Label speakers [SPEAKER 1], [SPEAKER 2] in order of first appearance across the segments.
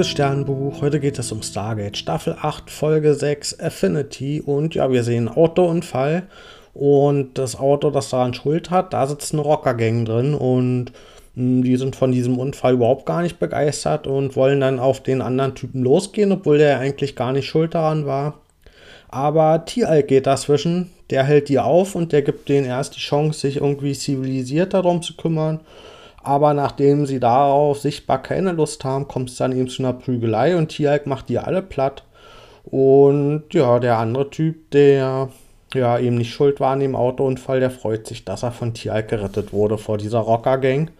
[SPEAKER 1] Liebes Sternbuch, heute geht es um Stargate Staffel 8, Folge 6, Affinity. Und ja, wir sehen Autounfall. Und das Auto, das daran Schuld hat, da sitzt eine Rockergang drin. Und hm, die sind von diesem Unfall überhaupt gar nicht begeistert und wollen dann auf den anderen Typen losgehen, obwohl der eigentlich gar nicht schuld daran war. Aber Tieralk geht dazwischen, der hält die auf und der gibt denen erst die Chance, sich irgendwie zivilisiert darum zu kümmern. Aber nachdem sie darauf sichtbar keine Lust haben, kommt es dann eben zu einer Prügelei und Tialk macht die alle platt. Und ja, der andere Typ, der ja eben nicht schuld war an dem Autounfall, der freut sich, dass er von Tialk gerettet wurde vor dieser Rocker-Gang.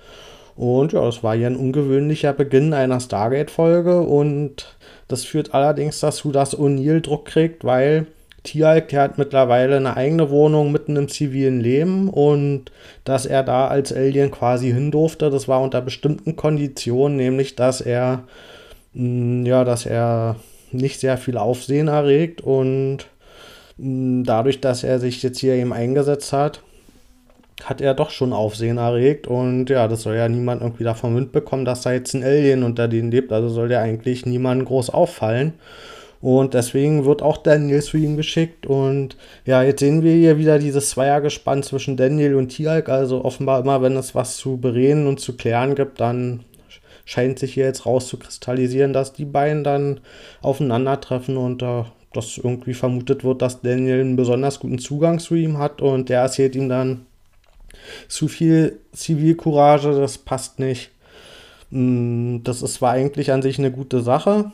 [SPEAKER 1] Und ja, das war ja ein ungewöhnlicher Beginn einer Stargate-Folge und das führt allerdings dazu, dass O'Neill Druck kriegt, weil Tialk, der hat mittlerweile eine eigene Wohnung mitten im zivilen Leben und dass er da als Alien quasi hin durfte, das war unter bestimmten Konditionen, nämlich dass er mh, mm, ja, dass er nicht sehr viel Aufsehen erregt und mh, mm, dadurch, dass er sich jetzt hier eben eingesetzt hat, hat er doch schon Aufsehen erregt und ja, das soll ja niemand irgendwie davon Wind bekommen, dass da jetzt ein Alien unter denen lebt, also soll der eigentlich niemandem groß auffallen. Und deswegen wird auch Daniel zu ihm geschickt. Und ja, jetzt sehen wir hier wieder dieses Zweiergespann zwischen Daniel und Tialk. Also offenbar immer, wenn es was zu bereden und zu klären gibt, dann scheint sich hier jetzt rauszukristallisieren, dass die beiden dann aufeinandertreffen und äh, dass irgendwie vermutet wird, dass Daniel einen besonders guten Zugang zu ihm hat und der erzählt ihm dann zu viel Zivilcourage, das passt nicht. Mm, das ist zwar eigentlich an sich eine gute Sache,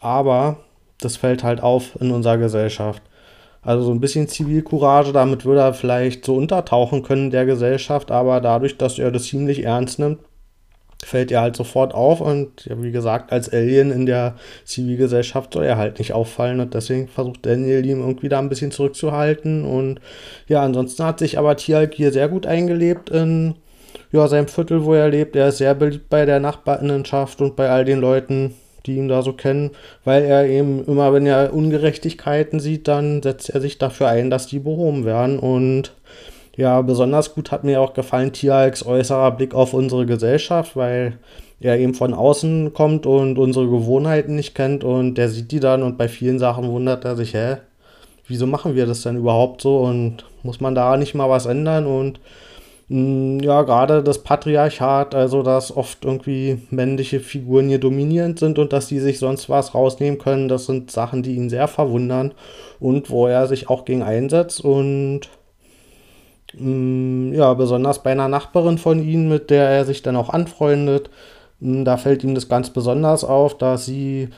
[SPEAKER 1] aber das fällt halt auf in unserer Gesellschaft. Also so ein bisschen Zivilcourage, damit würde er vielleicht so untertauchen können der Gesellschaft, aber dadurch, dass er das ziemlich ernst nimmt, fällt er halt sofort auf und wie gesagt, als Alien in der Zivilgesellschaft soll er halt nicht auffallen und deswegen versucht Daniel ihm irgendwie da ein bisschen zurückzuhalten und ja, ansonsten hat sich aber Tialk hier sehr gut eingelebt in ja, seinem Viertel, wo er lebt. Er ist sehr beliebt bei der Nachbarinnenschaft und bei all den Leuten, die ihn da so kennen, weil er eben immer, wenn er Ungerechtigkeiten sieht, dann setzt er sich dafür ein, dass die behoben werden. Und ja, besonders gut hat mir auch gefallen Tialks äußerer Blick auf unsere Gesellschaft, weil er eben von außen kommt und unsere Gewohnheiten nicht kennt und der sieht die dann und bei vielen Sachen wundert er sich, hä, wieso machen wir das denn überhaupt so und muss man da nicht mal was ändern und ja, gerade das Patriarchat, also dass oft irgendwie männliche Figuren hier dominierend sind und dass die sich sonst was rausnehmen können, das sind Sachen, die ihn sehr verwundern und wo er sich auch gegen einsetzt und hm, ja, besonders bei einer Nachbarin von ihm, mit der er sich dann auch anfreundet, hm, da fällt ihm das ganz besonders auf, dass sie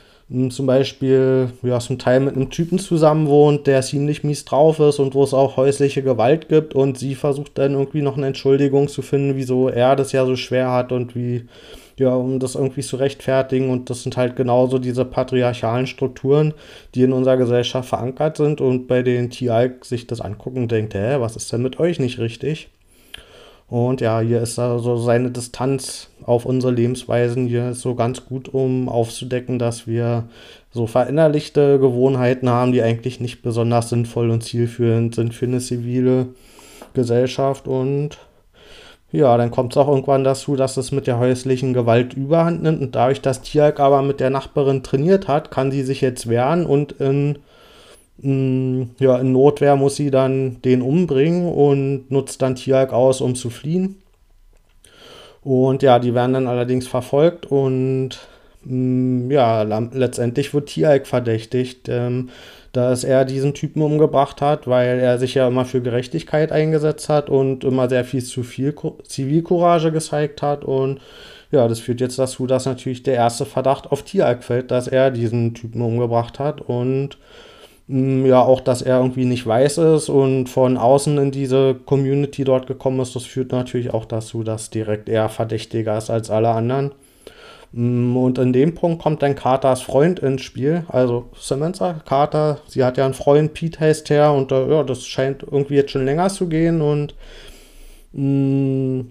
[SPEAKER 1] zum Beispiel ja, zum Teil mit einem Typen zusammen wohnt, der ziemlich mies drauf ist und wo es auch häusliche Gewalt gibt und sie versucht dann irgendwie noch eine Entschuldigung zu finden, wieso er das ja so schwer hat und wie, ja, um das irgendwie zu rechtfertigen und das sind halt genauso diese patriarchalen Strukturen, die in unserer Gesellschaft verankert sind und bei denen TI sich das angucken und denkt, hä, was ist denn mit euch nicht richtig? Und ja, hier ist also seine Distanz auf unsere Lebensweisen hier so ganz gut, um aufzudecken, dass wir so verinnerlichte Gewohnheiten haben, die eigentlich nicht besonders sinnvoll und zielführend sind für eine zivile Gesellschaft. Und ja, dann kommt es auch irgendwann dazu, dass es mit der häuslichen Gewalt überhand nimmt. Und dadurch, dass Tialk aber mit der Nachbarin trainiert hat, kann sie sich jetzt wehren und in ja, in Notwehr muss sie dann den umbringen und nutzt dann Tialk aus, um zu fliehen. Und ja, die werden dann allerdings verfolgt und mh, mm, ja, letztendlich wird Tialk verdächtigt, ähm, dass er diesen Typen umgebracht hat, weil er sich ja immer für Gerechtigkeit eingesetzt hat und immer sehr viel zu viel Zivilcourage gezeigt hat und ja, das führt jetzt dazu, dass natürlich der erste Verdacht auf Tialk fällt, dass er diesen Typen umgebracht hat und Mm, ja, auch, dass er irgendwie nicht weiß ist und von außen in diese Community dort gekommen ist, das führt natürlich auch dazu, dass direkt er verdächtiger ist als alle anderen. Und in dem Punkt kommt dann Carters Freund ins Spiel, also Samantha Carter, sie hat ja einen Freund, Pete heißt er, und äh, ja, das scheint irgendwie jetzt schon länger zu gehen und mh,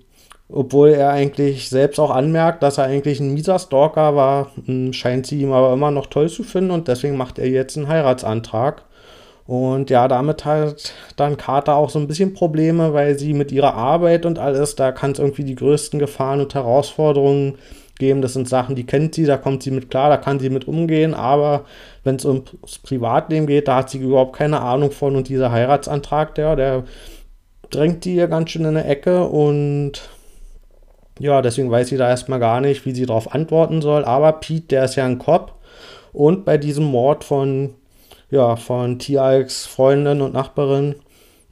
[SPEAKER 1] obwohl er eigentlich selbst auch anmerkt, dass er eigentlich ein mieser Stalker war, hm, scheint sie ihm aber immer noch toll zu finden und deswegen macht er jetzt einen Heiratsantrag. Und ja, damit hat dann Carter auch so ein bisschen Probleme, weil sie mit ihrer Arbeit und alles, da kann es irgendwie die größten Gefahren und Herausforderungen geben. Das sind Sachen, die kennt sie, da kommt sie mit klar, da kann sie mit umgehen. Aber wenn es ums Privatleben geht, da hat sie überhaupt keine Ahnung von. Und dieser Heiratsantrag, der, der drängt die ja ganz schön in eine Ecke und ja, deswegen weiß sie da erstmal gar nicht, wie sie darauf antworten soll. Aber Pete, der ist ja ein Cop. Und bei diesem Mord von, ja, von Tialks Freundin und Nachbarin,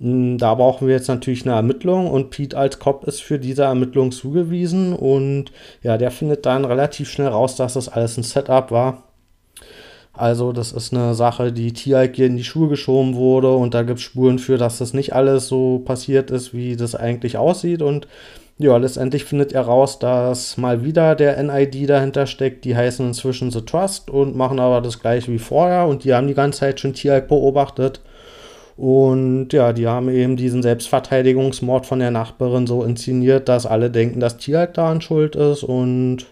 [SPEAKER 1] hm, da brauchen wir jetzt natürlich eine Ermittlung. Und Pete als Cop ist für diese Ermittlung zugewiesen. Und ja, der findet dann relativ schnell raus, dass das alles ein Setup war. Also das ist eine Sache, die Tialk hier in die Schuhe geschoben wurde. Und da gibt es Spuren für, dass das nicht alles so passiert ist, wie das eigentlich aussieht. Und ja, letztendlich findet er raus, dass mal wieder der NID dahinter steckt. Die heißen inzwischen The Trust und machen aber das gleiche wie vorher. Und die haben die ganze Zeit schon Tierhalk beobachtet. Und ja, die haben eben diesen Selbstverteidigungsmord von der Nachbarin so inszeniert, dass alle denken, dass Tierhalk daran schuld ist. Und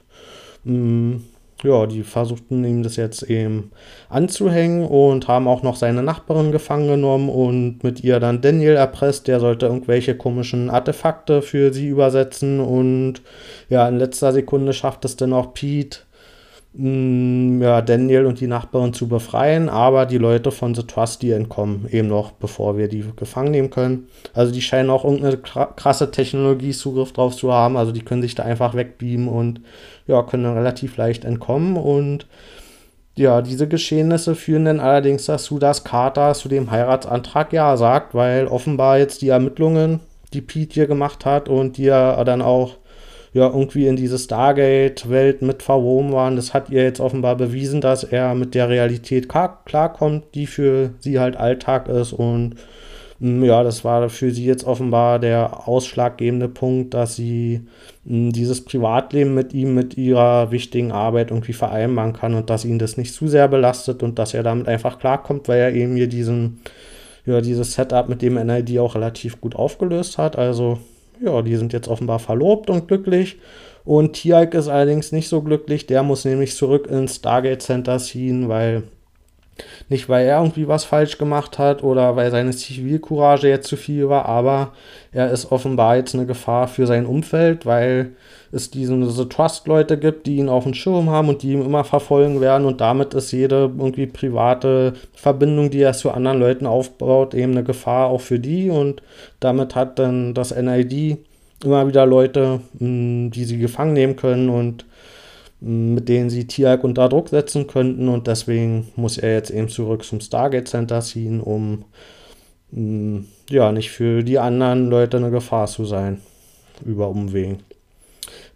[SPEAKER 1] mh, mm, ja, die versuchten ihm das jetzt eben anzuhängen und haben auch noch seine Nachbarin gefangen genommen und mit ihr dann Daniel erpresst. Der sollte irgendwelche komischen Artefakte für sie übersetzen und ja, in letzter Sekunde schafft es dann auch Pete, ja, Daniel und die Nachbarin zu befreien, aber die Leute von The Trust, die entkommen eben noch, bevor wir die gefangen nehmen können. Also die scheinen auch irgendeine krasse Technologie-Zugriff drauf zu haben, also die können sich da einfach wegbeamen und ja, können dann relativ leicht entkommen und ja, diese Geschehnisse führen dann allerdings dazu, dass Carter zu dem Heiratsantrag ja sagt, weil offenbar jetzt die Ermittlungen, die Pete hier gemacht hat und die er dann auch ja irgendwie in diese Stargate-Welt mit verwoben waren. Das hat ihr jetzt offenbar bewiesen, dass er mit der Realität klarkommt, die für sie halt Alltag ist. Und mm, ja, das war für sie jetzt offenbar der ausschlaggebende Punkt, dass sie mm, dieses Privatleben mit ihm, mit ihrer wichtigen Arbeit irgendwie vereinbaren kann und dass ihn das nicht zu sehr belastet und dass er damit einfach klarkommt, weil er eben hier diesen, ja, dieses Setup mit dem NID auch relativ gut aufgelöst hat. Also ja, die sind jetzt offenbar verlobt und glücklich. Und Tialk ist allerdings nicht so glücklich. Der muss nämlich zurück ins Stargate Center ziehen, weil nicht, weil er irgendwie was falsch gemacht hat oder weil seine Zivilcourage jetzt zu viel war, aber er ist offenbar jetzt eine Gefahr für sein Umfeld, weil es diese so Trust-Leute gibt, die ihn auf dem Schirm haben und die ihn immer verfolgen werden und damit ist jede irgendwie private Verbindung, die er zu anderen Leuten aufbaut, eben eine Gefahr auch für die und damit hat dann das NID immer wieder Leute, die sie gefangen nehmen können und mit denen sie Tiag unter Druck setzen könnten und deswegen muss er jetzt eben zurück zum Stargate Center ziehen, um mh, ja nicht für die anderen Leute eine Gefahr zu sein über Umwegen.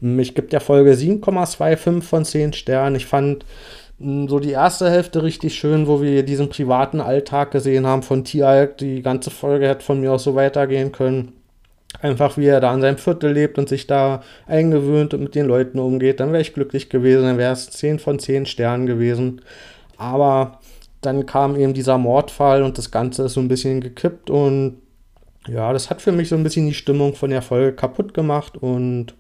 [SPEAKER 1] Ich gebe der Folge 7,25 von 10 Sternen. Ich fand so die erste Hälfte richtig schön, wo wir diesen privaten Alltag gesehen haben von Tialk. Die ganze Folge hätte von mir aus so weitergehen können. Einfach wie er da in seinem Viertel lebt und sich da eingewöhnt und mit den Leuten umgeht, dann wäre ich glücklich gewesen, dann wäre es 10 von 10 Sternen gewesen. Aber dann kam eben dieser Mordfall und das Ganze ist so ein bisschen gekippt und ja, das hat für mich so ein bisschen die Stimmung von der Folge kaputt gemacht und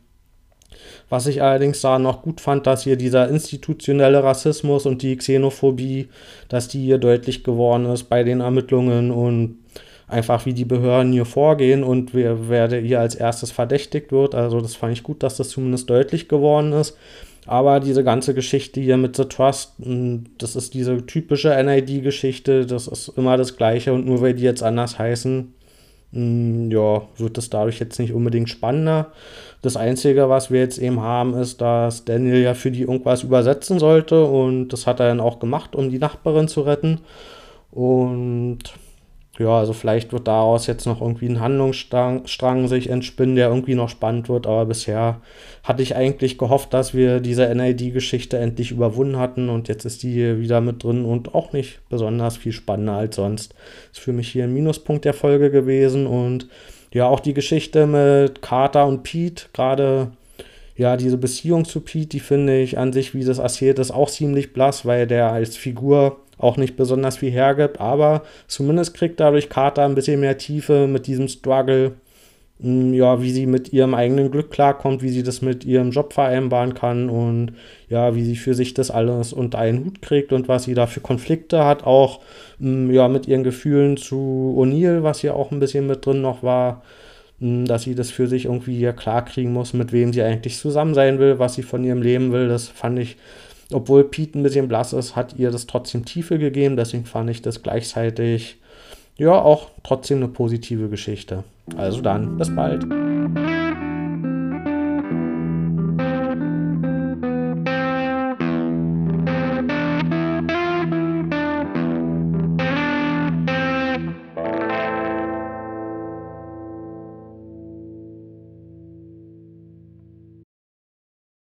[SPEAKER 1] was ich allerdings da noch gut fand, dass hier dieser institutionelle Rassismus und die Xenophobie, dass die hier deutlich geworden ist bei den Ermittlungen und einfach wie die Behörden hier vorgehen und wer, wer hier als erstes verdächtigt wird. Also das fand ich gut, dass das zumindest deutlich geworden ist. Aber diese ganze Geschichte hier mit The Trust, hm, das ist diese typische NID-Geschichte, das ist immer das Gleiche und nur weil die jetzt anders heißen, hm, ja, wird es dadurch jetzt nicht unbedingt spannender. Das Einzige, was wir jetzt eben haben, ist, dass Daniel ja für die irgendwas übersetzen sollte und das hat er dann auch gemacht, um die Nachbarin zu retten. Und ja, also vielleicht wird daraus jetzt noch irgendwie ein Handlungsstrang sich entspinnen, der irgendwie noch spannend wird, aber bisher hatte ich eigentlich gehofft, dass wir diese NID-Geschichte endlich überwunden hatten und jetzt ist die hier wieder mit drin und auch nicht besonders viel spannender als sonst. Ist für mich hier ein Minuspunkt der Folge gewesen und ja, auch die Geschichte mit Carter und Pete, gerade ja, diese Beziehung zu Pete, die finde ich an sich, wie das ist, auch ziemlich blass, weil der als Figur auch nicht besonders viel hergibt, aber zumindest kriegt dadurch Carter ein bisschen mehr Tiefe mit diesem Struggle, hm, ja, wie sie mit ihrem eigenen Glück klarkommt, wie sie das mit ihrem Job vereinbaren kann und ja, wie sie für sich das alles unter einen Hut kriegt und was sie da für Konflikte hat, auch hm, ja, mit ihren Gefühlen zu O'Neill, was hier auch ein bisschen mit drin noch war. hm, dass sie das für sich irgendwie klar kriegen muss, mit wem sie eigentlich zusammen sein will, was sie von ihrem Leben will. Das fand ich, obwohl Pete ein bisschen blass ist, hat ihr das trotzdem Tiefe gegeben. Deswegen fand ich das gleichzeitig, ja, auch trotzdem eine positive Geschichte. Also dann, bis bald.